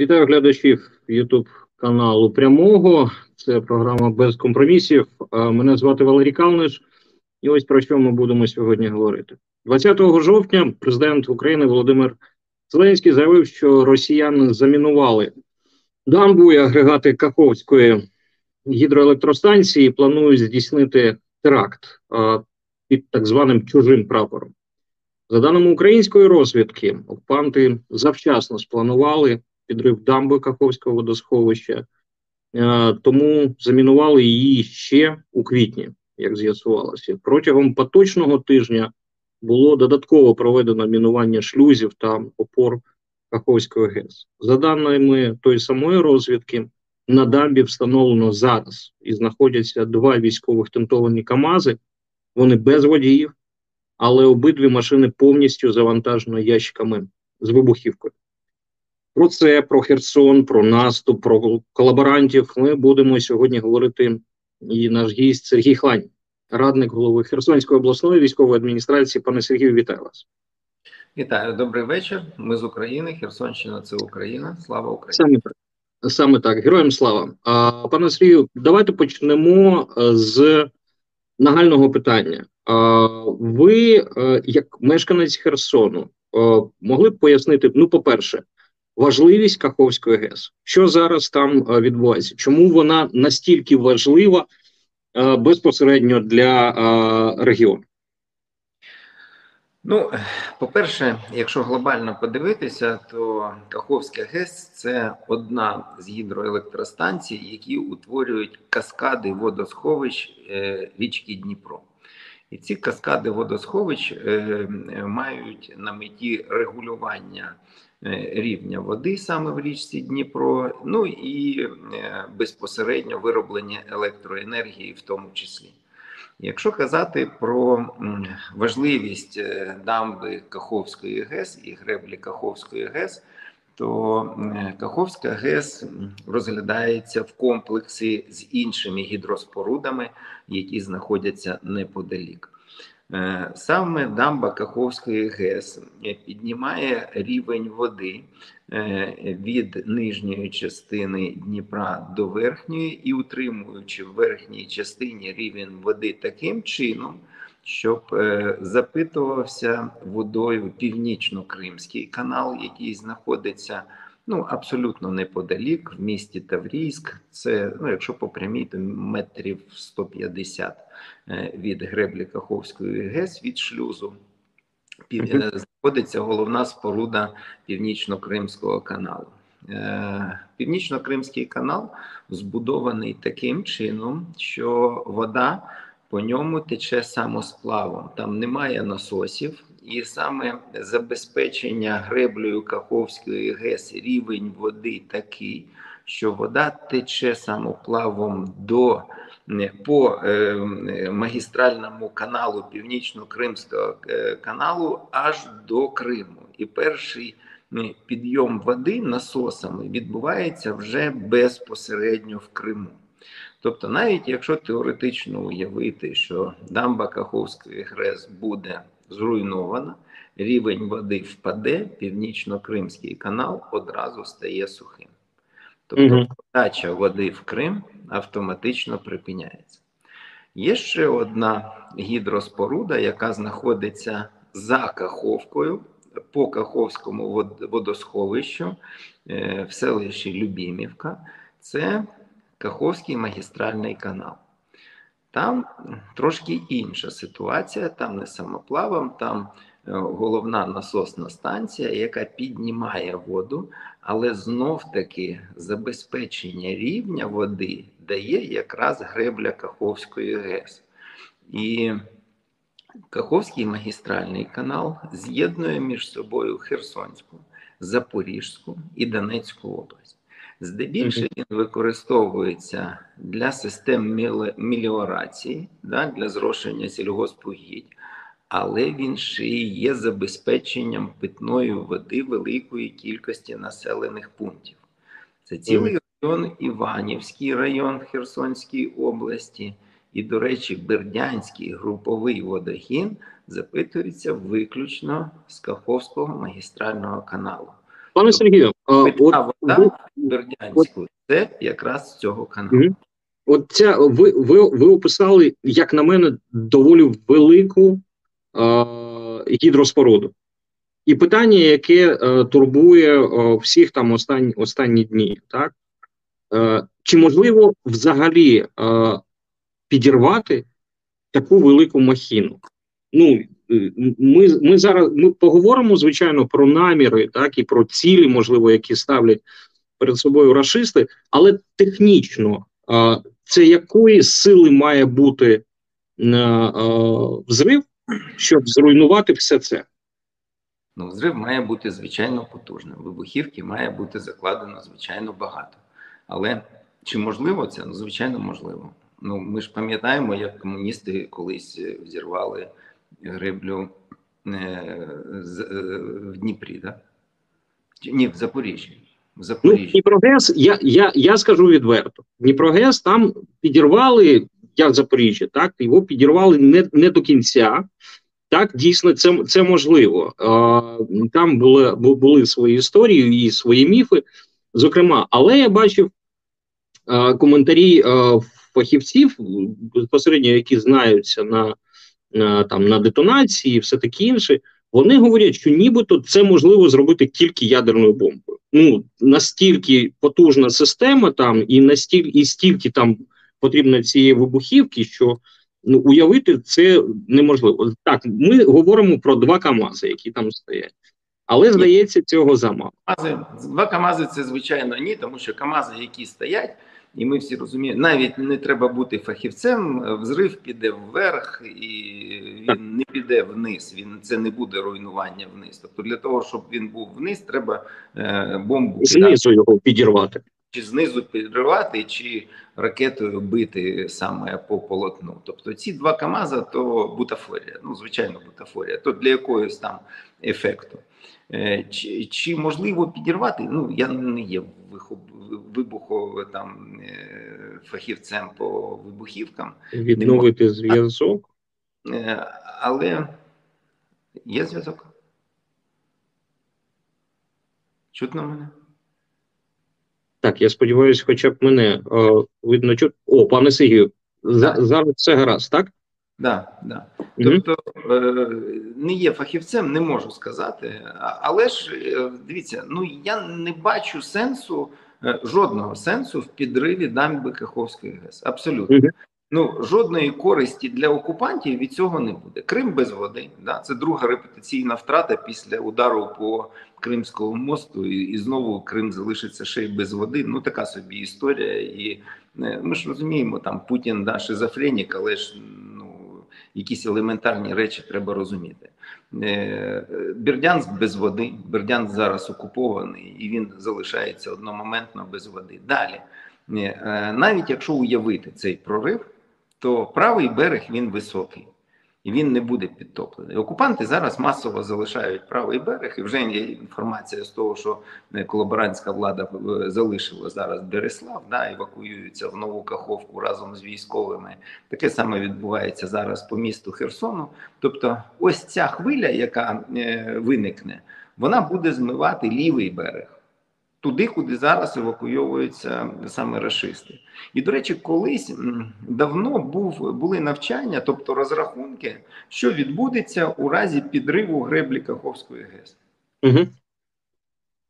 Вітаю глядачів YouTube каналу Прямого. Це програма без компромісів. Мене звати Валерій Калниш. І ось про що ми будемо сьогодні говорити. 20 жовтня президент України Володимир Зеленський заявив, що росіяни замінували дамбу і агрегати Каховської гідроелектростанції і планують здійснити теракт під так званим чужим прапором. За даними української розвідки, окупанти завчасно спланували підрив дамби Каховського водосховища, е, тому замінували її ще у квітні, як з'ясувалося. Протягом поточного тижня було додатково проведено мінування шлюзів та опор Каховської ГЕС. За даними тої самої розвідки, на дамбі встановлено зараз і знаходяться два військових тентовані КАМАЗи. Вони без водіїв, але обидві машини повністю завантажено ящиками з вибухівкою. Про це, про Херсон, про наступ, про колаборантів ми будемо сьогодні говорити. І наш гість Сергій Хлань, радник голови Херсонської обласної військової адміністрації. Пане Сергію, вітаю вас. Вітаю, добрий вечір. Ми з України. Херсонщина це Україна. Слава Україні. Саме так. Саме так, героям слава. А, Пане Сергію, давайте почнемо з нагального питання. А, Ви, як мешканець Херсону, могли б пояснити, ну, по-перше, важливість Каховської ГЕС. Що зараз там відбувається? Чому вона настільки важлива безпосередньо для регіону? Ну, по-перше, якщо глобально подивитися, то Каховська ГЕС це одна з гідроелектростанцій, які утворюють каскади водосховищ річки Дніпро. І ці каскади водосховищ мають на меті регулювання рівня води саме в річці Дніпро, ну і безпосередньо вироблення електроенергії в тому числі. Якщо казати про важливість дамби Каховської ГЕС і греблі Каховської ГЕС, то Каховська ГЕС розглядається в комплексі з іншими гідроспорудами, які знаходяться неподалік. Саме дамба Каховської ГЕС піднімає рівень води від нижньої частини Дніпра до верхньої і утримуючи в верхній частині рівень води таким чином, щоб запитувався водою північно-кримський канал, який знаходиться ну, абсолютно неподалік в місті Таврійськ. Це, ну, якщо по прямій, то метрів 150 від греблі Каховської ГЕС від шлюзу. Пів... Знаходиться головна споруда Північно-Кримського каналу. Північно-Кримський канал збудований таким чином, що вода по ньому тече самосплавом. Там немає насосів, і саме забезпечення греблею Каховської ГЕС рівень води такий, що вода тече самоплавом до по е, магістральному каналу Північно-Кримського каналу аж до Криму. І перший підйом води насосами відбувається вже безпосередньо в Криму. Тобто, навіть якщо теоретично уявити, що дамба Каховської ГРЕС буде зруйнована, рівень води впаде, північно-кримський канал одразу стає сухим. Тобто подача води в Крим автоматично припиняється. Є ще одна гідроспоруда, яка знаходиться за Каховкою по Каховському водосховищу в селищі Любімівка. Це Каховський магістральний канал. Там трошки інша ситуація, там не самоплавом, там головна насосна станція, яка піднімає воду, але знов-таки забезпечення рівня води дає якраз гребля Каховської ГЕС. І Каховський магістральний канал з'єднує між собою Херсонську, Запорізьку і Донецьку область. Здебільшого він використовується для систем меліорації, да, для зрошення сільгоспугідь, але він ще й є забезпеченням питної води великої кількості населених пунктів. Це цілий район Іванівський район в Херсонській області. І, до речі, Бердянський груповий водогін запитується виключно з Каховського магістрального каналу. Пане Сергію, а, Питна вода Бердянську це якраз з цього каналу. От ця ви, ви, ви описали, як на мене, доволі велику е, гідроспоруду. І питання, яке е, турбує е, всіх там останні, останні дні, так? Е, чи можливо взагалі е, підірвати таку велику махіну? Ну, ми, ми зараз ми поговоримо, звичайно, про наміри, так, і про цілі, можливо, які ставлять перед собою рашисти, але технічно е, це якої сили має бути е, е, взрив, щоб зруйнувати все це? Ну, взрив має бути звичайно потужним. Вибухівки має бути закладено звичайно багато. Але чи можливо це? Ну, звичайно, можливо. Ну, ми ж пам'ятаємо, як комуністи колись е, взірвали греблю е, з- е, в Дніпрі, так? Ні, в Запоріжжі. В Ну, Запоріжжі. Дніпрогес, я, я, я скажу відверто: Дніпрогес там підірвали, як Запоріжжя, так його підірвали не, не до кінця. Так, дійсно, це, це можливо. А, там були, були свої історії і свої міфи, зокрема, але я бачив а, коментарі а, фахівців, безпосередньо, які знаються на, на, там, на детонації все таке інше. Вони говорять, що нібито це можливо зробити тільки ядерною бомбою. Ну настільки потужна система там, і настільки і стільки там потрібно цієї вибухівки, що ну уявити це неможливо. Так, ми говоримо про два КАМАЗи, які там стоять, але здається, цього замало. Два КАМАЗи це звичайно ні, тому що КАМАЗи, які стоять, і ми всі розуміємо, навіть не треба бути фахівцем, взрив піде вверх і він не піде вниз. Він це не буде руйнування вниз. Тобто для того, щоб він був вниз, треба е, бомбу Знизу його підірвати. чи знизу підривати, чи ракетою бити саме по полотну. Тобто ці два КАМАЗа то бутафорія. Ну звичайно, бутафорія. То для якогось там ефекту. Е, Чи, чи можливо підірвати? Ну я не є вибуховим там е, фахівцем по вибухівкам, Відновити зв'язок. Е, але є зв'язок. Чутно мене? Так, я сподіваюся, хоча б мене е, видно чут. О, пане Сергію, за, зараз все гаразд, так? Да, да. Тобто не є фахівцем, не можу сказати. Але ж дивіться, ну я не бачу сенсу, жодного сенсу в підриві дамби Каховської ГЕС. Абсолютно. Ну, жодної користі для окупантів від цього не буде. Крим без води. Да? Це друга репутаційна втрата після удару по Кримському мосту, і, і знову Крим залишиться ще й без води. Ну така собі історія. І е, ми ж розуміємо, там Путін да, шизофренік, але ж якісь елементарні речі треба розуміти. Е, Бердянськ без води, Бердянськ зараз окупований, і він залишається одномоментно без води. Далі, е, навіть якщо уявити цей прорив, то правий берег він високий. І він не буде підтоплений. Окупанти зараз масово залишають правий берег, і вже є інформація з того, що е, колаборантська влада е, залишила зараз Береслав, да, евакуюються в нову Каховку разом з військовими. Таке саме відбувається зараз по місту Херсону. Тобто, ось ця хвиля, яка е, виникне, вона буде змивати лівий берег. Туди, куди зараз евакуйовуються саме рашисти. І, до речі, колись давно був, були навчання, тобто розрахунки, що відбудеться у разі підриву греблі Каховської ГЕС. Угу.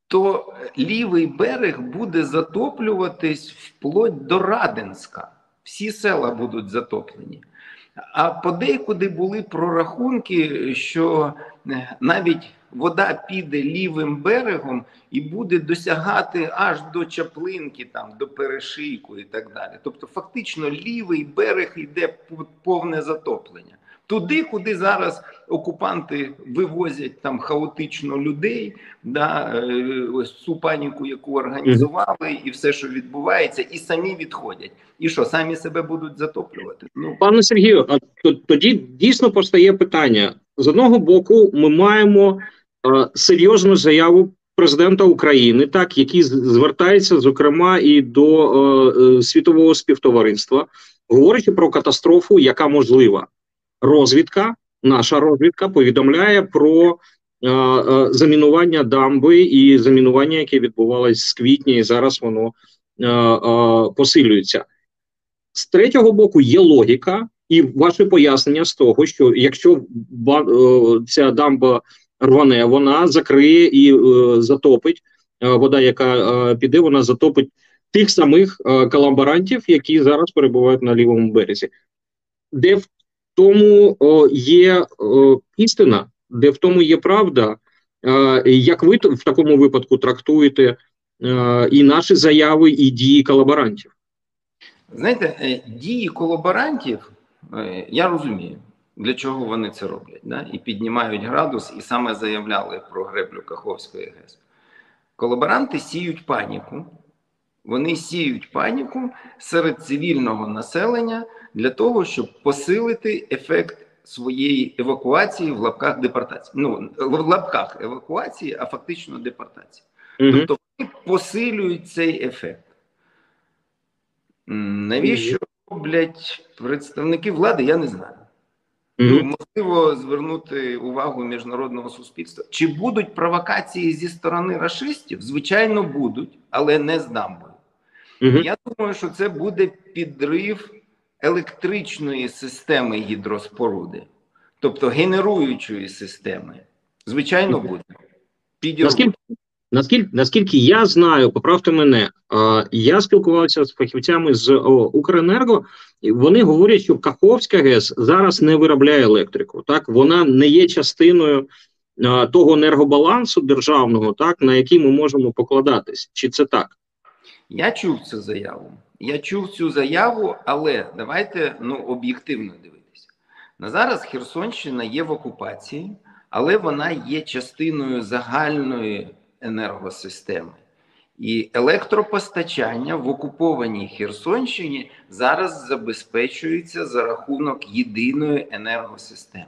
То лівий берег буде затоплюватись вплоть до Раденська. Всі села будуть затоплені. А подекуди були прорахунки, що е, навіть вода піде лівим берегом і буде досягати аж до Чаплинки, там до Перешийку і так далі. Тобто, фактично, лівий берег йде повне затоплення. Туди, куди зараз окупанти вивозять там хаотично людей, да, е, ось цю паніку, яку організували, і все, що відбувається, і самі відходять. І що, самі себе будуть затоплювати? Ну Пане Сергію, а то- тоді дійсно постає питання: з одного боку, ми маємо е, серйозну заяву президента України, так який звертається зокрема і до е, е, світового співтовариства, говорячи про катастрофу, яка можлива. Розвідка, наша розвідка повідомляє про замінування дамби і замінування, яке відбувалось з квітня, і зараз воно посилюється. З третього боку є логіка, і ваше пояснення з того, що якщо ця дамба рване, вона закриє і е, затопить вода, яка піде, вона затопить тих самих колаборантів, які зараз перебувають на лівому березі, де в тому є істина, де в тому є правда. Як ви в такому випадку трактуєте і наші заяви, і дії колаборантів? Знаєте, е, дії колаборантів е, я розумію, для чого вони це роблять, да? і піднімають градус, і саме заявляли про греблю Каховської ГЕС. Колаборанти сіють паніку. Вони сіють паніку серед цивільного населення для того, щоб посилити ефект своєї евакуації в лапках депортації. Ну, в лапках евакуації, а фактично депортації. Угу. Тобто вони посилюють цей ефект. Навіщо роблять представники влади, я не знаю. Ну, можливо, звернути увагу міжнародного суспільства. Чи будуть провокації зі сторони расистів? Звичайно, будуть, але не з дамбою. Mm Я думаю, що це буде підрив електричної системи гідроспоруди, тобто генеруючої системи. Звичайно, буде. Наскільки, наскільки наскільки я знаю, поправте мене, я спілкувався з фахівцями з Укренерго, і вони говорять, що Каховська ГЕС зараз не виробляє електрику. Так вона не є частиною того енергобалансу державного, так на який ми можемо покладатись. Чи це так? Я чув цю заяву. Я чув цю заяву, але давайте ну об'єктивно дивитися. На зараз Херсонщина є в окупації, але вона є частиною загальної енергосистеми. І електропостачання в окупованій Херсонщині зараз забезпечується за рахунок єдиної енергосистеми.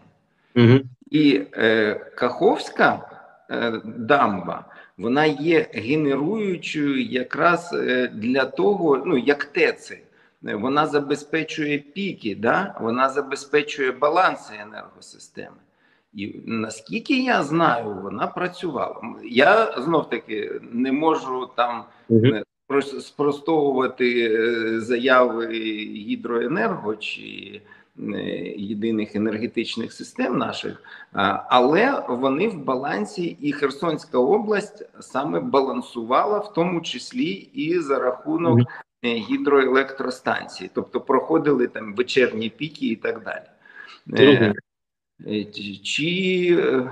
Угу. І е, Каховська е, дамба вона є генеруючою якраз е, для того, ну як ТЕЦи. Вона забезпечує піки, да? вона забезпечує баланси енергосистеми. І наскільки я знаю, вона працювала. Я знов таки не можу там угу. спростовувати е, заяви гідроенерго чи е, єдиних енергетичних систем наших, але вони в балансі, і Херсонська область саме балансувала, в тому числі і за рахунок угу. гідроелектростанцій, тобто проходили там вечірні піки і так далі. Е, чи е,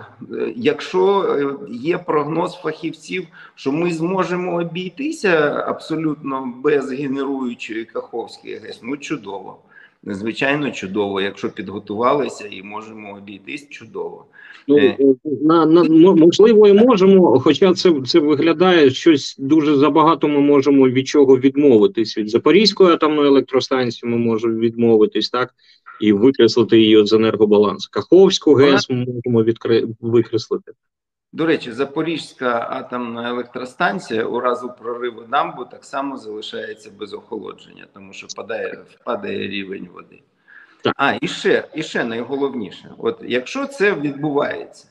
якщо е, є прогноз фахівців, що ми зможемо обійтися абсолютно без генеруючої Каховської ГЕС, ну чудово. Звичайно, чудово, якщо підготувалися і можемо обійтись, чудово. Ну, на, на, Можливо, і можемо, хоча це це виглядає щось дуже забагато. Ми можемо від чого відмовитись. Від Запорізької атомної електростанції ми можемо відмовитись, так і викреслити її з енергобалансу. Каховську ГЕС ми можемо відкри... викреслити. До речі, Запорізька атомна електростанція у разу прориву дамбу так само залишається без охолодження, тому що падає, впадає рівень води. А і ще, і ще найголовніше: от якщо це відбувається,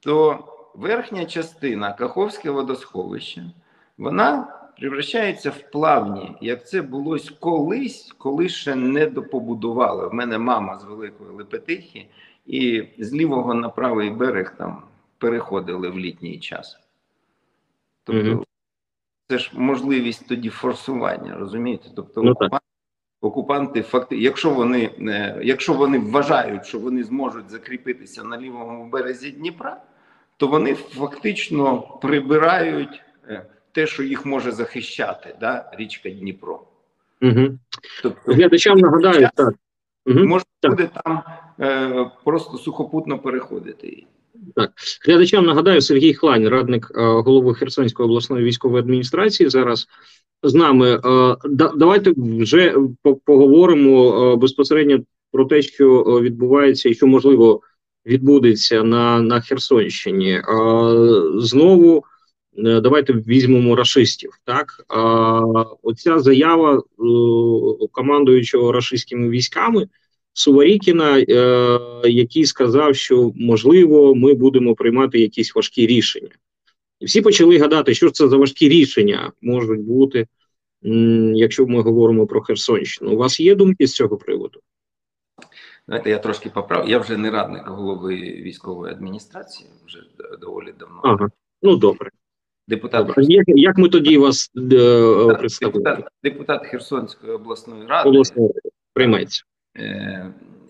то верхня частина Каховське водосховище, вона превращається в плавні, як це було колись, коли ще не допобудували. В мене мама з Великої Лепетихи, і з лівого на правий берег там переходили в літній час. Тобто, mm -hmm. це ж можливість тоді форсування, розумієте? Тобто, ну, окупанти, окупанти факти, якщо вони е, якщо вони вважають, що вони зможуть закріпитися на лівому березі Дніпра, то вони фактично прибирають. Е, те, що їх може захищати, да, річка Дніпро. Угу. Тобто, Глядачам нагадаю, так. Угу. Можна так. буде там е, просто сухопутно переходити. Так, глядачам нагадаю, Сергій Хлань, радник е, голови Херсонської обласної військової адміністрації, зараз з нами. Е, да, давайте вже поговоримо е, безпосередньо про те, що відбувається і що можливо відбудеться на на Херсонщині. Знову давайте візьмемо расистів. Так оця заява командуючого рашистськими військами Суварікіна, е, який сказав, що можливо ми будемо приймати якісь важкі рішення. І всі почали гадати, що ж це за важкі рішення можуть бути, якщо ми говоримо про Херсонщину. У вас є думки з цього приводу? Знаєте, я трошки поправ. Я вже не радник голови військової адміністрації, вже доволі давно. Ага, ну добре. Депутат добре. Як, як ми тоді вас е, представили? Депутат, депутат Херсонської обласної ради Обласної прийметься. Е,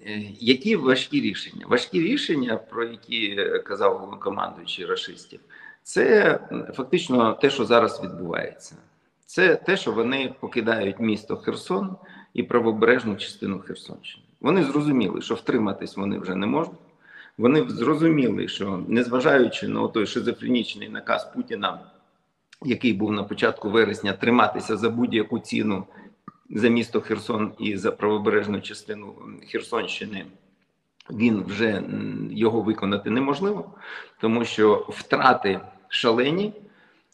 е, які важкі рішення? Важкі рішення, про які казав головнокомандуючий расистів, це фактично те, що зараз відбувається. Це те, що вони покидають місто Херсон і правобережну частину Херсонщини. Вони зрозуміли, що втриматись вони вже не можуть. Вони зрозуміли, що незважаючи на той шизофренічний наказ Путіна, який був на початку вересня, триматися за будь-яку ціну за місто Херсон і за правобережну частину Херсонщини, він вже його виконати неможливо, тому що втрати шалені,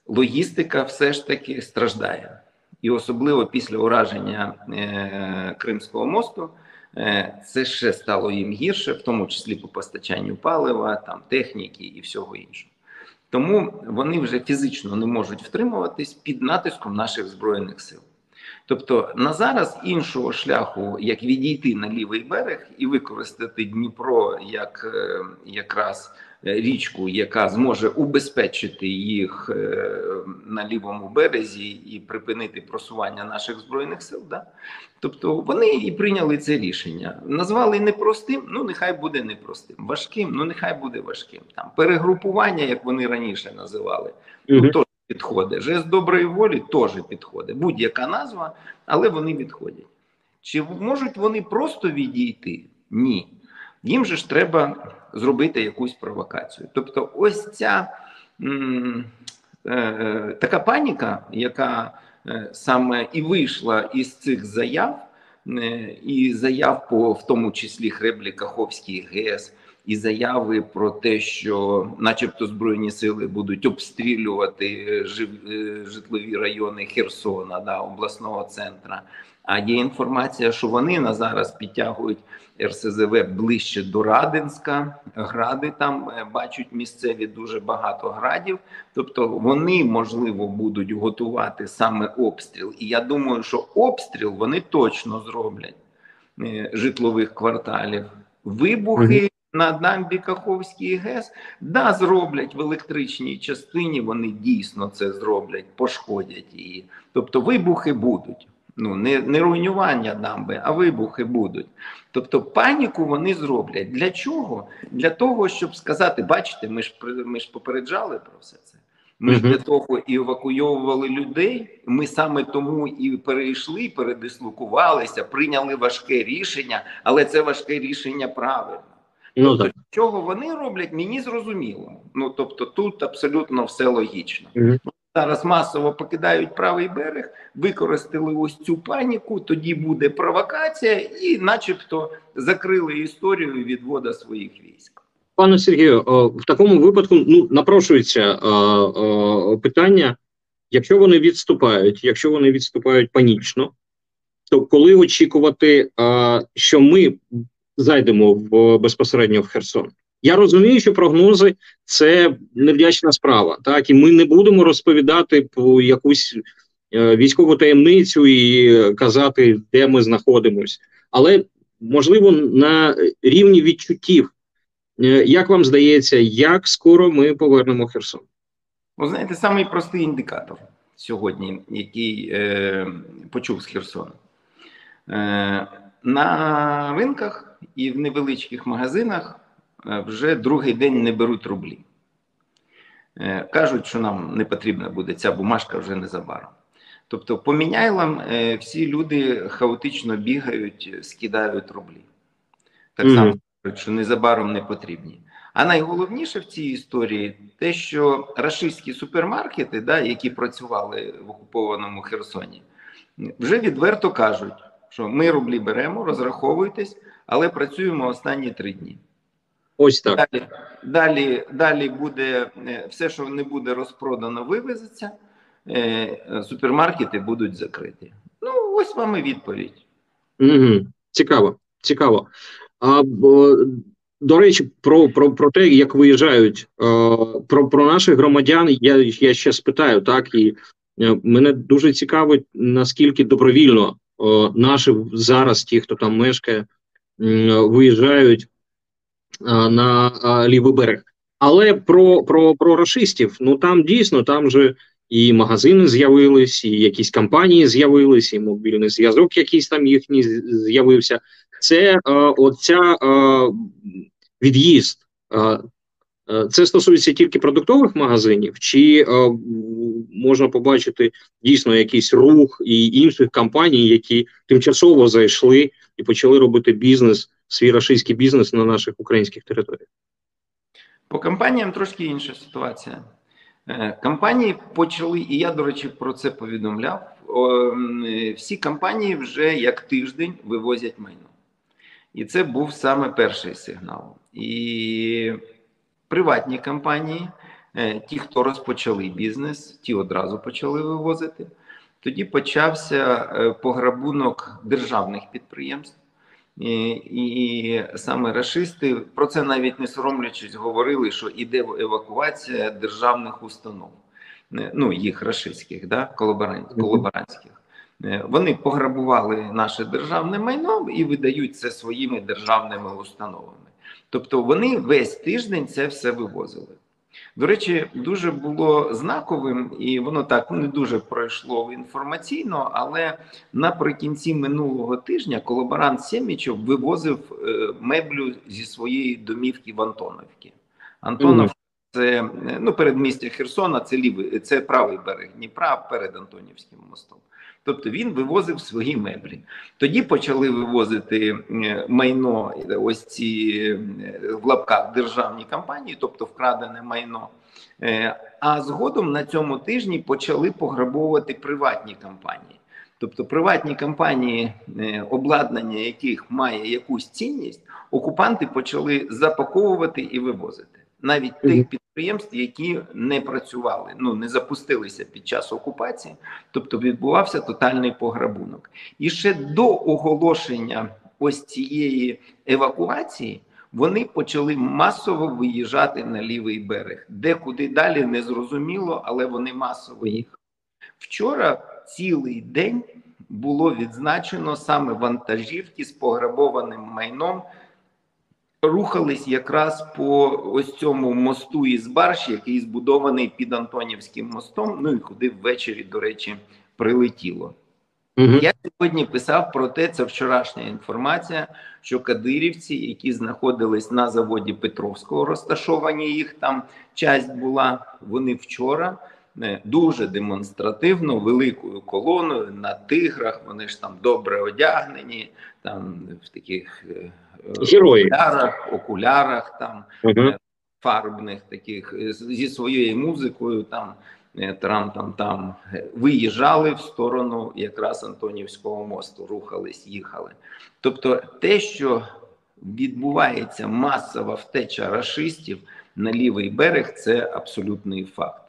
логістика все ж таки страждає. І особливо після ураження е, Кримського мосту. Е, це ще стало їм гірше, в тому числі по постачанню палива, там техніки і всього іншого. Тому вони вже фізично не можуть втримуватись під натиском наших збройних сил. Тобто на зараз іншого шляху, як відійти на лівий берег і використати Дніпро як е, якраз річку, яка зможе убезпечити їх е, на лівому березі і припинити просування наших збройних сил. Да? Тобто вони і прийняли це рішення. Назвали непростим, ну нехай буде непростим. Важким, ну нехай буде важким. Там перегрупування, як вони раніше називали, ну, теж підходить. Жест доброї волі теж підходить. Будь-яка назва, але вони відходять. Чи можуть вони просто відійти? Ні. Їм же ж треба зробити якусь провокацію. Тобто, ось ця м, е, така паніка, яка е, саме і вийшла із цих заяв, е, і заяв по в тому числі Хреблі Каховський ГЕС. І заяви про те, що, начебто, збройні сили будуть обстрілювати е, житлові райони Херсона, да, обласного центра. А є інформація, що вони на зараз підтягують РСЗВ ближче до Радинська. Гради там е, бачать місцеві дуже багато градів. Тобто вони можливо будуть готувати саме обстріл. І я думаю, що обстріл вони точно зроблять е, житлових кварталів. Вибухи. На дамбі Каховський ГЕС, да, зроблять в електричній частині, вони дійсно це зроблять, пошкодять її. Тобто вибухи будуть ну не не руйнування дамби, а вибухи будуть. Тобто паніку вони зроблять. Для чого? Для того, щоб сказати, бачите, ми ж ми ж попереджали про все це. Ми ж для того і евакуйовували людей. Ми саме тому і перейшли, передислокувалися, прийняли важке рішення, але це важке рішення правильно. Ну, тобто, чого вони роблять, мені зрозуміло. Ну тобто, тут абсолютно все логічно. Mm зараз масово покидають правий берег, використали ось цю паніку. Тоді буде провокація, і, начебто, закрили історію відвода своїх військ. Пане Сергію, в такому випадку ну напрошується питання: якщо вони відступають, якщо вони відступають панічно, то коли очікувати, що ми зайдемо в безпосередньо в Херсон? Я розумію, що прогнози це невдячна справа, так і ми не будемо розповідати про якусь е, військову таємницю і казати, де ми знаходимось, але можливо на рівні відчуттів. Е, як вам здається, як скоро ми повернемо Херсон? Ви знаєте, самий простий індикатор сьогодні, який е, почув з Херсона. Е, На ринках і в невеличких магазинах Е, вже другий день не беруть рублі. Е, кажуть, що нам не потрібна буде ця бумажка вже незабаром. Тобто, по міняйлам е, всі люди хаотично бігають, скидають рублі. Так само кажуть, що незабаром не потрібні. А найголовніше в цій історії те, що рашистські супермаркети, да, які працювали в окупованому Херсоні, вже відверто кажуть, що ми рублі беремо, розраховуйтесь, але працюємо останні три дні. Ось так. Далі, далі, далі буде е, все, що не буде розпродано, вивезеться, е, супермаркети будуть закриті. Ну, ось вам і відповідь. Угу. Цікаво. цікаво. А до речі, про про, про те, як виїжджають про про наших громадян, я я ще спитаю, так і мене дуже цікавить, наскільки добровільно наші зараз, ті, хто там мешкає, виїжджають на лівий берег. Але про про, про расистів, ну там дійсно там же і магазини з'явились, і якісь компанії з'явились, і мобільний зв'язок, якийсь там їхній з'явився. Це е, оця е, від'їзд. Е, це стосується тільки продуктових магазинів, чи е, можна побачити дійсно якийсь рух і інших компаній, які тимчасово зайшли і почали робити бізнес, свій рашистський бізнес на наших українських територіях? По компаніям трошки інша ситуація. Е, компанії почали, і я, до речі, про це повідомляв. Всі компанії вже як тиждень вивозять майно. І це був саме перший сигнал. І приватні компанії, е, ті, хто розпочали бізнес, ті одразу почали вивозити. Тоді почався е, пограбунок державних підприємств. І, і саме расисти про це навіть не соромлячись говорили, що іде евакуація державних установ, е, ну їх рашистських, да, колаборантських. Вони пограбували наше державне майно і видають це своїми державними установами. Тобто вони весь тиждень це все вивозили. До речі, дуже було знаковим, і воно так не дуже пройшло інформаційно, але наприкінці минулого тижня колаборант Сємічов вивозив е, меблю зі своєї домівки в Антоновці. Антонов це ну передмістя Херсона, це лівий, це правий берег Дніпра перед Антонівським мостом. Тобто він вивозив свої меблі. Тоді почали вивозити майно, ось ці в лапках державні компанії, тобто вкрадене майно. Е, а згодом на цьому тижні почали пограбовувати приватні компанії. Тобто приватні компанії, е, обладнання яких має якусь цінність, окупанти почали запаковувати і вивозити навіть тих підприємств, які не працювали, ну не запустилися під час окупації, тобто відбувався тотальний пограбунок. І ще до оголошення ось цієї евакуації. Вони почали масово виїжджати на лівий берег, де куди далі не зрозуміло, але вони масово їхали. Вчора цілий день було відзначено саме вантажівки з пограбованим майном рухались якраз по ось цьому мосту із Барші, який збудований під Антонівським мостом. Ну і куди ввечері, до речі, прилетіло. Угу. Я сьогодні писав про те, це вчорашня інформація, що кадирівці, які знаходились на заводі Петровського, розташовані їх там часть була. Вони вчора дуже демонстративно, великою колоною на тиграх. Вони ж там добре одягнені, там в таких е, Герої. окулярах, окулярах там угу. фарбних таких зі своєю музикою там. Е, там там там виїжджали в сторону якраз Антонівського мосту, рухались, їхали. Тобто, те, що відбувається масова втеча рашистів на лівий берег, це абсолютний факт.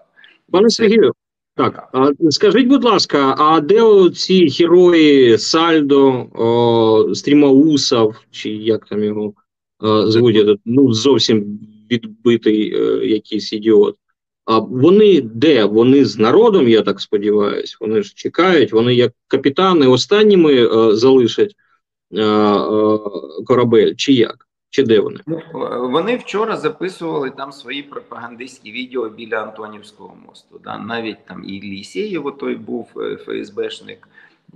Пане Сергію, так, а скажіть, будь ласка, а де ці герої Сальдо, о, Стрімаусов, чи як там його о, звуть, ну зовсім відбитий о, е, якийсь ідіот? А вони де? Вони з народом, я так сподіваюся, вони ж чекають, вони як капітани останніми о, залишать о, о, корабель, чи як? Чи де вони? Ну, вони вчора записували там свої пропагандистські відео біля Антонівського мосту. Да? Навіть там і Лісєєво той був е, ФСБшник,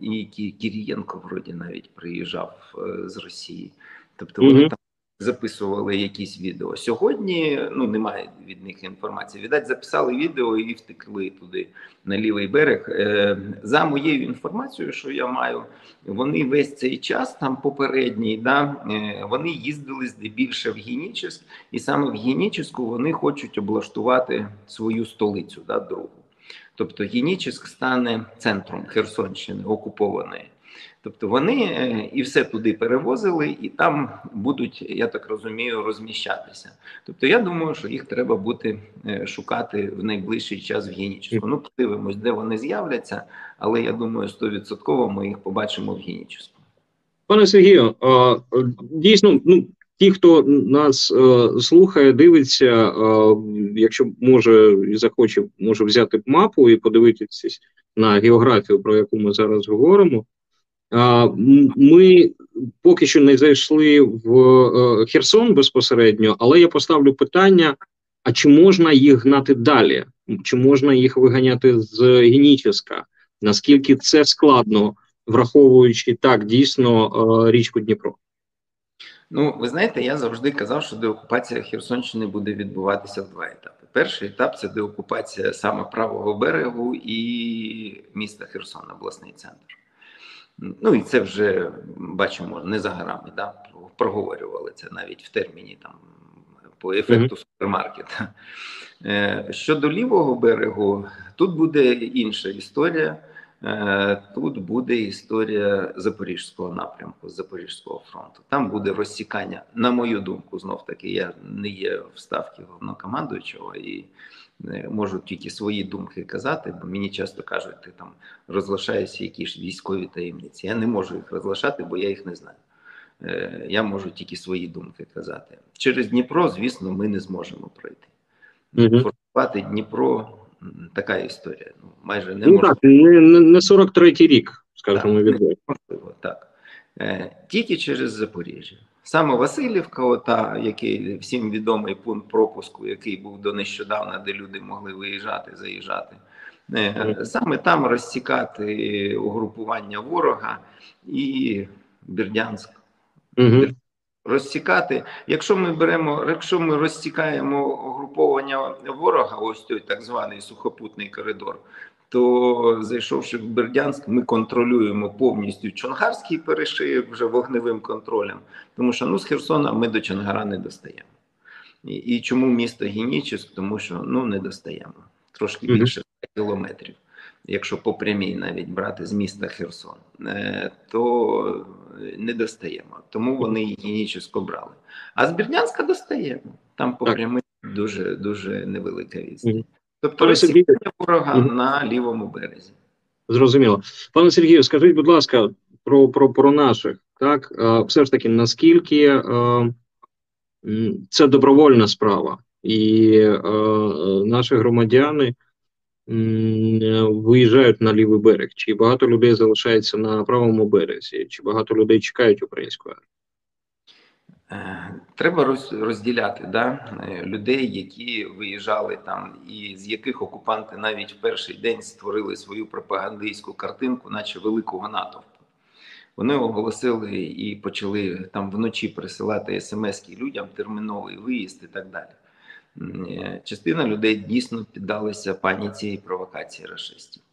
і Кірієнко вроді навіть приїжджав е, з Росії. Тобто вони там записували якісь відео. Сьогодні ну немає від них інформації. Віддать, записали відео і втекли туди на лівий берег. Е, за моєю інформацією, що я маю, вони весь цей час там попередній, да е, вони їздили здебільше в Генічеськ, і саме в Геніческу вони хочуть облаштувати свою столицю, да, другу. Тобто Генічеськ стане центром Херсонщини окупованої. Тобто вони е, і все туди перевозили, і там будуть, я так розумію, розміщатися. Тобто, я думаю, що їх треба буде шукати в найближчий час в Геніческу. Ну, подивимось, де вони з'являться, але я думаю, стовідсотково ми їх побачимо в Геніческу. Пане Сергію, дійсно, ну ті, хто нас слухає, дивиться, якщо може і захоче, може взяти мапу і подивитися на географію, про яку ми зараз говоримо. Ми поки що не зайшли в е, Херсон безпосередньо, але я поставлю питання: а чи можна їх гнати далі? Чи можна їх виганяти з Геніческа? Наскільки це складно, враховуючи так дійсно е, річку Дніпро? Ну, ви знаєте, я завжди казав, що деокупація Херсонщини буде відбуватися в два етапи. Перший етап це деокупація саме правого берегу і міста Херсон, обласний центр. Ну і це вже бачимо не за горами, да? проговорювали це навіть в терміні там по ефекту супермаркета. Е, щодо лівого берегу, тут буде інша історія. Е, тут буде історія Запорізького напрямку, Запорізького фронту. Там буде розсікання, на мою думку, знов таки я не є в ставці головнокомандуючого і можу тільки свої думки казати, бо мені часто кажуть, ти там розглашаєшся якісь військові таємниці. Я не можу їх розглашати, бо я їх не знаю. Е, я можу тільки свої думки казати. Через Дніпро, звісно, ми не зможемо пройти. Угу. Форсувати Дніпро така історія. Ну, майже не ну, так, не, не 43-й рік, скажімо відверто. Так. Е, тільки через Запоріжжя. Саме Васильівка, ота, який всім відомий пункт пропуску, який був до нещодавна, де люди могли виїжджати, заїжджати. Е, саме там розсікати угрупування ворога і Бердянськ. Угу. Розсікати, якщо ми беремо, якщо ми розсікаємо угруповання ворога, ось той так званий сухопутний коридор, то зайшовши в Бердянськ, ми контролюємо повністю Чонгарський перешиєк вже вогневим контролем, тому що ну з Херсона ми до Чонгара не достаємо. І, і чому місто Генічеськ? Тому що ну не достаємо трошки більше кілометрів. Якщо по прямій навіть брати з міста Херсон, е, то не достаємо. Тому вони Генічесько брали. А з Бердянська достаємо. Там по прямій дуже дуже невелика відстань. Тобто розсікання ворога mm на лівому березі. Зрозуміло. Пане Сергію, скажіть, будь ласка, про про, про наших. Так, все ж таки, наскільки це добровольна справа, і наші громадяни виїжджають на лівий берег? Чи багато людей залишається на правому березі, чи багато людей чекають української армії? Е, треба розділяти да, е, людей, які виїжджали там, і з яких окупанти навіть в перший день створили свою пропагандистську картинку, наче великого натовпу. Вони оголосили і почали там вночі присилати смс людям, терміновий виїзд і так далі. Е, частина людей дійсно піддалися паніці і провокації расистів.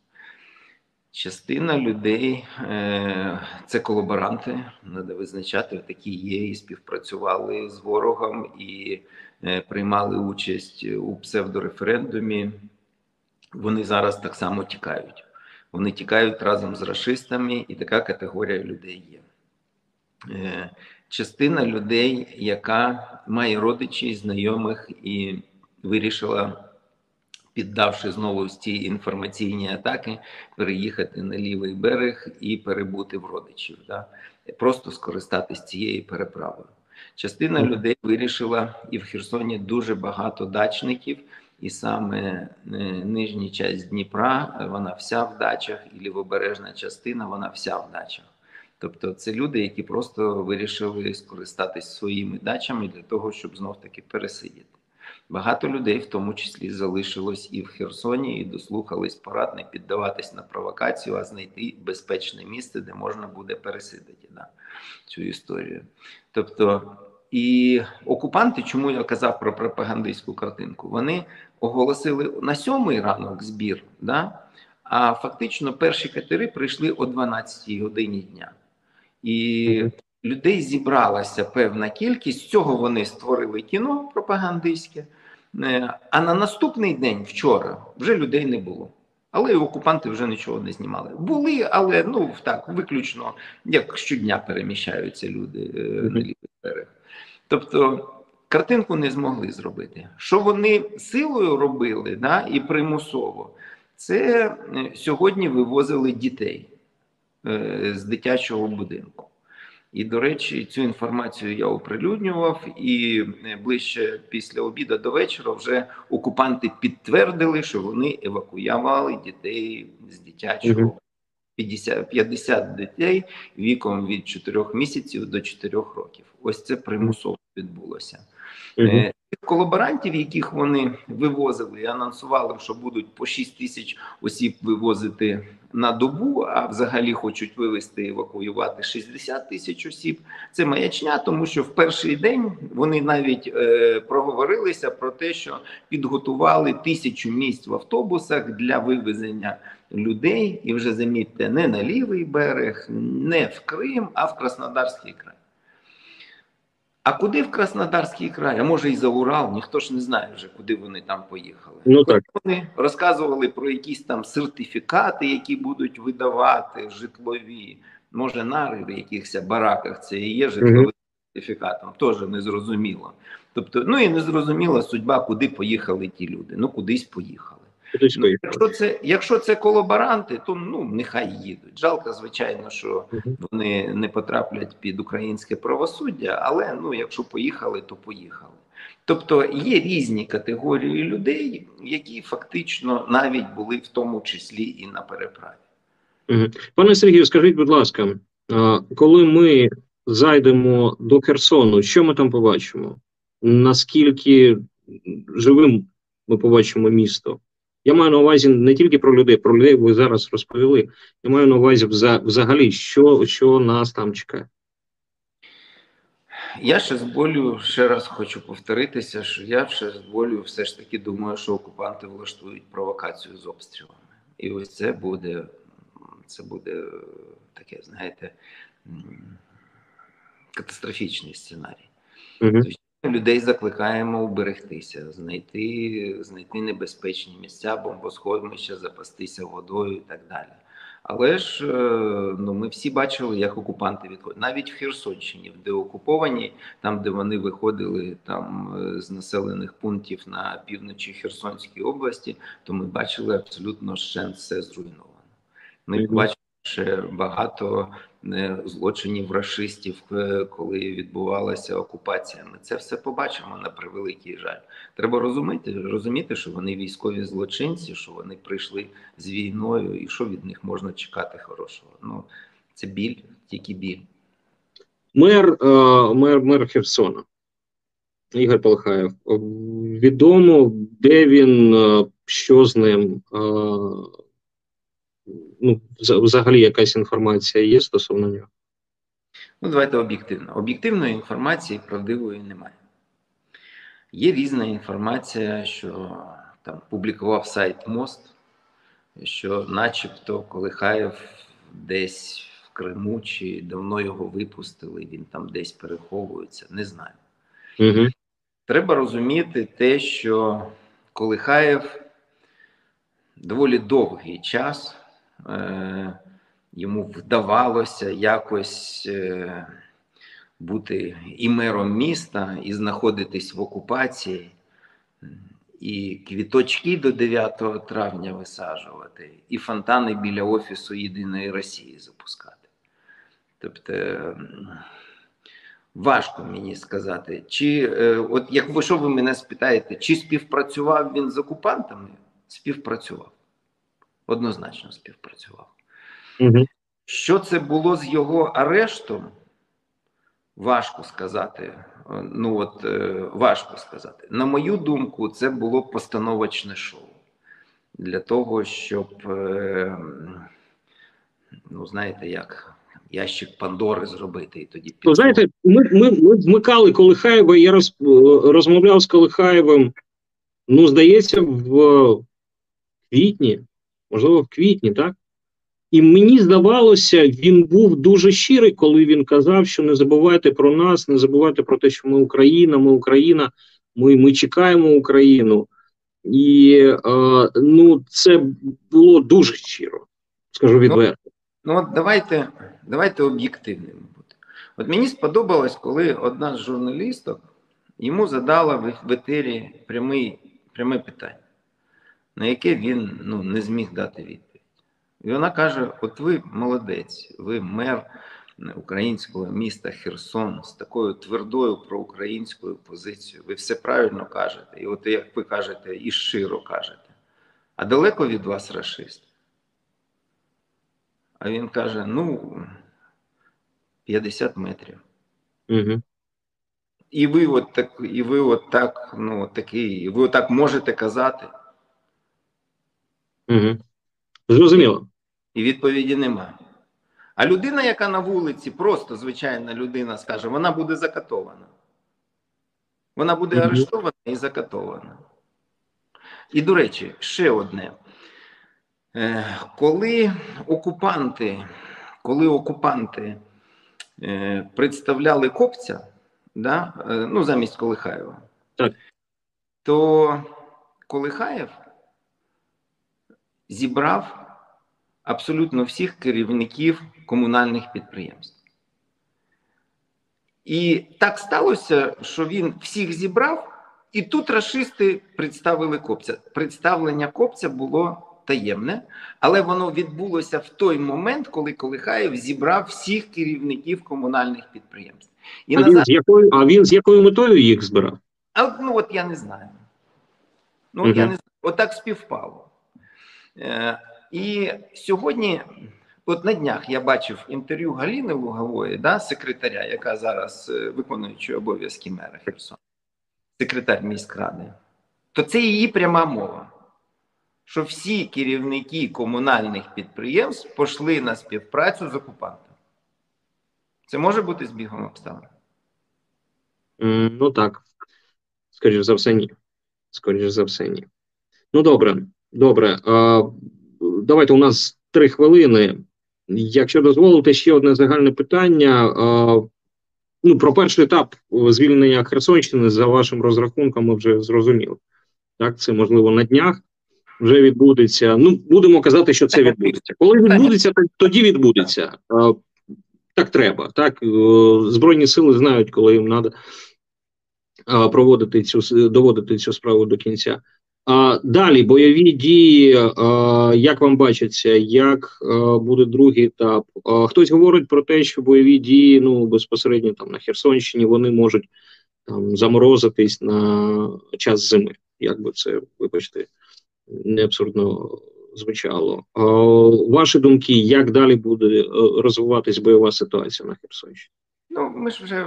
Частина людей е, це колаборанти, треба визначати, такі є, і співпрацювали з ворогом і е, приймали участь у псевдореферендумі. Вони зараз так само тікають. Вони тікають разом з расистами, і така категорія людей є. Е, частина людей, яка має родичів, знайомих і вирішила піддавши знову ці інформаційні атаки, переїхати на лівий берег і перебути в родичів, да? просто скористатись цією переправою. Частина людей вирішила, і в Херсоні дуже багато дачників, і саме е, нижня частина Дніпра, вона вся в дачах, і лівобережна частина, вона вся в дачах. Тобто це люди, які просто вирішили скористатись своїми дачами для того, щоб знов таки пересидіти. Багато людей, в тому числі, залишилось і в Херсоні, і дослухались порад не піддаватись на провокацію, а знайти безпечне місце, де можна буде пересидити да, цю історію. Тобто, і окупанти, чому я казав про пропагандистську картинку, вони оголосили на сьомий ранок збір, да, а фактично перші катери прийшли о 12 годині дня. І людей зібралася певна кількість. З цього вони створили кіно пропагандистське. Е, а на наступний день, вчора, вже людей не було. Але окупанти вже нічого не знімали. Були, але ну так, виключно як щодня переміщаються люди е, на лівий берег. Тобто картинку не змогли зробити. Що вони силою робили да, і примусово, це е, сьогодні вивозили дітей з дитячого будинку. І, до речі, цю інформацію я оприлюднював, і ближче після обіду до вечора вже окупанти підтвердили, що вони евакуювали дітей з дитячого 50, 50 дітей віком від 4 місяців до 4 років. Ось це примусово відбулося. Е, колаборантів, яких вони вивозили і анонсували, що будуть по 6 тисяч осіб вивозити на добу, а взагалі хочуть вивезти евакуювати 60 тисяч осіб. Це маячня, тому що в перший день вони навіть е, проговорилися про те, що підготували тисячу місць в автобусах для вивезення людей, і вже замітьте, не на лівий берег, не в Крим, а в Краснодарський край. А куди в Краснодарський край? А може і за Урал, ніхто ж не знає вже, куди вони там поїхали. Ну так. Вони розказували про якісь там сертифікати, які будуть видавати житлові. Може, нари в якихось бараках це і є житловим mm сертифікатом, теж не зрозуміло. Тобто, ну і не зрозуміла судьба, куди поїхали ті люди. Ну, кудись поїхали. Ну, якщо це якщо це колаборанти, то ну нехай їдуть. Жалко, звичайно, що вони не потраплять під українське правосуддя, але ну, якщо поїхали, то поїхали. Тобто є різні категорії людей, які фактично навіть були в тому числі і на переправі. Пане Сергію, скажіть, будь ласка, коли ми зайдемо до Херсону, що ми там побачимо? Наскільки живим ми побачимо місто? Я маю на увазі не тільки про людей, про людей ви зараз розповіли. Я маю на увазі взагалі, що що нас там чекає. Я ще з болю ще раз хочу повторитися, що я ще з болю все ж таки думаю, що окупанти влаштують провокацію з обстрілами. І ось це буде, це буде таке, знаєте, катастрофічний сценарій. Угу. Людей закликаємо уберегтися, знайти знайти небезпечні місця, бомбосховища, запастися водою і так далі. Але ж е, ну ми всі бачили, як окупанти відходять. Навіть в Херсонщині, де окуповані, там де вони виходили там е, з населених пунктів на півночі Херсонської області, то ми бачили абсолютно ще все зруйновано. Ми бачили ще багато злочинів расистів, е, коли відбувалася окупація. Ми це все побачимо на превеликий жаль. Треба розуміти, розуміти, що вони військові злочинці, що вони прийшли з війною, і що від них можна чекати хорошого. Ну це біль, тільки біль. Мер, е, мер, мер Херсона. Ігор Полхаєв. Відомо, де він, е, що з ним ну, взагалі якась інформація є стосовно нього? Ну, давайте об'єктивно. Об'єктивної інформації правдивої немає. Є різна інформація, що там публікував сайт Мост, що, начебто, Колихаєв десь в Криму чи давно його випустили, він там десь переховується, не знаю. Угу. Треба розуміти те, що Колихаєв доволі довгий час йому вдавалося якось е, бути і мером міста, і знаходитись в окупації, і квіточки до 9 травня висаджувати, і фонтани біля Офісу Єдиної Росії запускати. Тобто важко мені сказати, чи е, от якби що ви мене спитаєте, чи співпрацював він з окупантами? Співпрацював однозначно співпрацював. Угу. Що це було з його арештом? Важко сказати. Ну от е, важко сказати. На мою думку, це було постановочне шоу для того, щоб, е, ну знаєте, як ящик Пандори зробити і тоді. Ну, знаєте, ми ми, ми вмикали Колихаєва, я роз, розмовляв з Колихаєвим, ну, здається, в квітні можливо, в квітні, так? І мені здавалося, він був дуже щирий, коли він казав, що не забувайте про нас, не забувайте про те, що ми Україна, ми Україна, ми ми чекаємо Україну. І е, ну, це було дуже щиро, скажу ну, відверто. Ну, ну от давайте давайте об'єктивними бути. От мені сподобалось, коли одна з журналісток йому задала в етері пряме питання на яке він ну, не зміг дати відповідь. І вона каже: От ви молодець, ви мер українського міста Херсон з такою твердою проукраїнською позицією. Ви все правильно кажете, і от як ви кажете, і щиро кажете. А далеко від вас расист? А він каже: ну, 50 метрів. Угу. І ви от так, і ви от так, ну, такий, ви отак можете казати, Угу. Зрозуміло. і відповіді немає. А людина, яка на вулиці, просто звичайна людина, скаже, вона буде закатована. Вона буде Мгм. арештована і закатована. І, до речі, ще одне. Е, Коли окупанти, коли окупанти е, представляли копця, да, е, ну, замість Колихаєва, Так. то Колихаєв зібрав абсолютно всіх керівників комунальних підприємств. І так сталося, що він всіх зібрав, і тут расисти представили копця. Представлення копця було таємне, але воно відбулося в той момент, коли Колихаєв зібрав всіх керівників комунальних підприємств. І А назад, він, з якою, а він з якою метою їх збирав? а, ну от я не знаю. Ну, Мгм. я не знаю. Отак співпало. Е, і сьогодні, от на днях я бачив інтерв'ю Галіни Лугової, да, секретаря, яка зараз е, виконуючий обов'язки мера Херсона, секретар міськради, то це її пряма мова. Що всі керівники комунальних підприємств пішли на співпрацю з окупантом. Це може бути збігом обставин? Ну так. Скоріше за все, ні. Скоріше за все, ні. Ну, добре, добре. Давайте у нас три хвилини. Якщо дозволите, ще одне загальне питання. Ну, про перший етап звільнення Херсонщини, за вашим розрахунком, ми вже зрозуміли. Так, це можливо на днях вже відбудеться. Ну, будемо казати, що це відбудеться. Коли відбудеться, то- тоді відбудеться. Так треба. Так, Е, Збройні сили знають, коли їм треба проводити цю доводити цю справу до кінця. Далі бойові дії, як вам бачиться, як буде другий етап? Хтось говорить про те, що бойові дії, ну безпосередньо там на Херсонщині, вони можуть там заморозитись на час зими. Як би це, вибачте, не абсурдно звучало. Ваші думки, як далі буде е, розвиватись бойова ситуація на Херсонщині? Ну, ми ж вже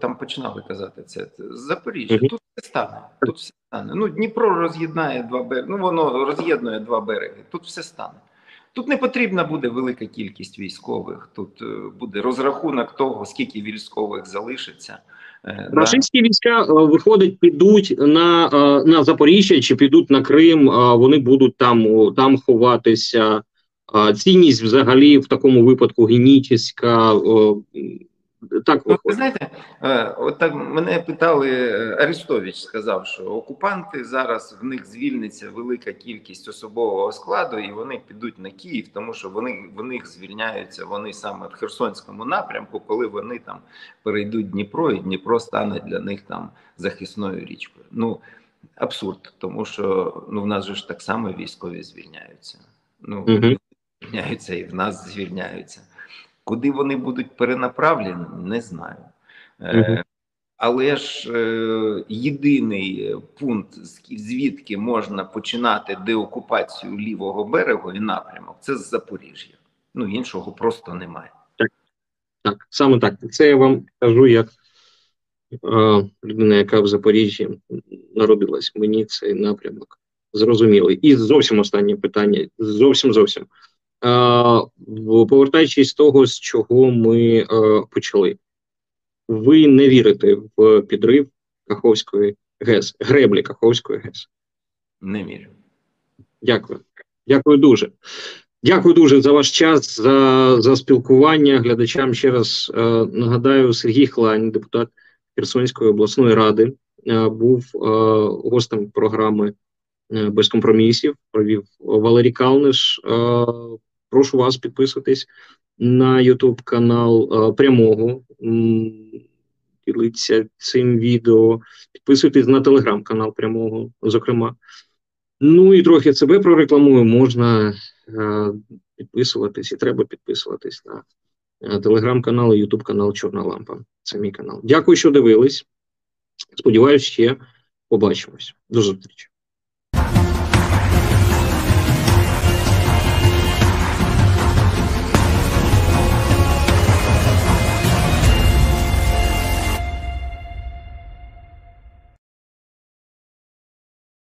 там починали казати це. Запоріжжя. Мгм. Тут все стане. Тут все стане. Ну, Дніпро роз'єднає два береги. Ну, воно роз'єднує два береги. Тут все стане. Тут не потрібна буде велика кількість військових. Тут е, буде розрахунок того, скільки військових залишиться. Е. Російські війська е, виходить, підуть на, на Запоріжжя чи підуть на Крим. Вони будуть там, там ховатися. Цінність взагалі в такому випадку генетична. Так Ну, ви знаєте, е, от так мене питали е, Арестович, сказав, що окупанти зараз в них звільниться велика кількість особового складу, і вони підуть на Київ, тому що вони в них звільняються вони саме в Херсонському напрямку, коли вони там перейдуть Дніпро, і Дніпро стане для них там захисною річкою. Ну абсурд, тому що ну в нас же ж так само військові звільняються. Ну звільняються і в нас звільняються. Куди вони будуть перенаправлені, не знаю. Е, Але ж е, єдиний пункт, звідки можна починати деокупацію лівого берегу і напрямок, це з Запоріжжя. Ну іншого просто немає. Так, саме так. Це я вам кажу як е, людина, яка в Запоріжжі народилась. Мені цей напрямок зрозумілий. І зовсім останнє питання. Зовсім зовсім. Е, повертаючись з того, з чого ми е, почали. Ви не вірите в підрив Каховської ГЕС, греблі Каховської ГЕС. Не вірю. Дякую. Дякую дуже. Дякую дуже за ваш час, за, за спілкування. Глядачам ще раз е, нагадаю, Сергій Хлань, депутат Херсонської обласної ради, е, був е, гостем програми е, без компромісів. Провів Валерій Калниш. Е, прошу вас підписуватись на YouTube канал е, прямого. Діліться цим відео, підписуйтесь на телеграм-канал прямого, зокрема. Ну і трохи себе прорекламую, можна е, підписуватись, і треба підписуватись на телеграм-канал і Ютуб канал Чорна Лампа. Це мій канал. Дякую, що дивились. Сподіваюсь, ще побачимось. До зустрічі.